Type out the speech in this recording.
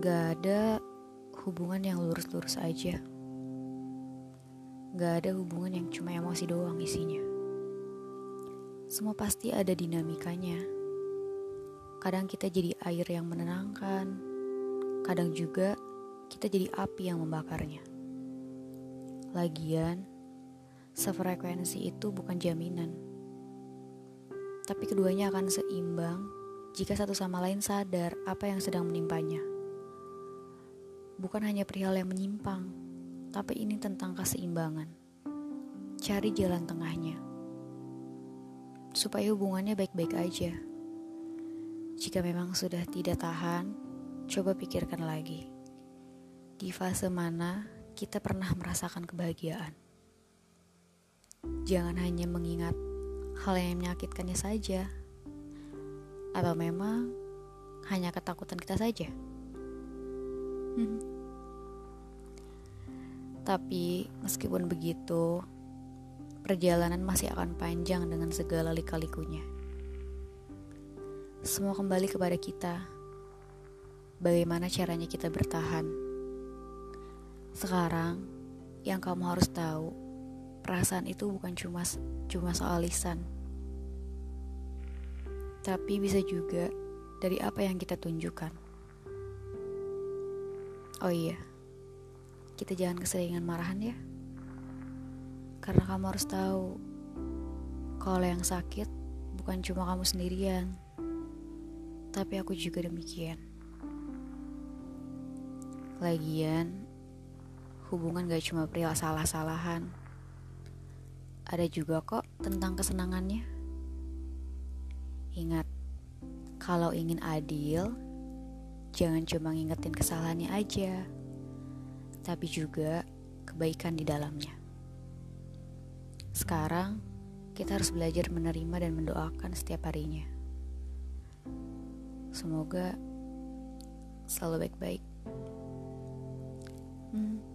Gak ada hubungan yang lurus-lurus aja. Gak ada hubungan yang cuma emosi doang isinya. Semua pasti ada dinamikanya. Kadang kita jadi air yang menenangkan, kadang juga kita jadi api yang membakarnya. Lagian, sefrekuensi itu bukan jaminan. Tapi keduanya akan seimbang jika satu sama lain sadar apa yang sedang menimpanya bukan hanya perihal yang menyimpang, tapi ini tentang keseimbangan. Cari jalan tengahnya, supaya hubungannya baik-baik aja. Jika memang sudah tidak tahan, coba pikirkan lagi. Di fase mana kita pernah merasakan kebahagiaan? Jangan hanya mengingat hal yang menyakitkannya saja, atau memang hanya ketakutan kita saja. Hmm. Tapi meskipun begitu, perjalanan masih akan panjang dengan segala lika-likunya. Semua kembali kepada kita. Bagaimana caranya kita bertahan? Sekarang, yang kamu harus tahu, perasaan itu bukan cuma cuma soal lisan. Tapi bisa juga dari apa yang kita tunjukkan. Oh iya, kita jangan keseringan marahan ya. Karena kamu harus tahu, kalau yang sakit bukan cuma kamu sendirian, tapi aku juga demikian. Lagian, hubungan gak cuma perihal salah-salahan. Ada juga kok tentang kesenangannya. Ingat, kalau ingin adil, jangan cuma ngingetin kesalahannya aja tapi juga kebaikan di dalamnya. Sekarang, kita harus belajar menerima dan mendoakan setiap harinya. Semoga selalu baik-baik. Hmm.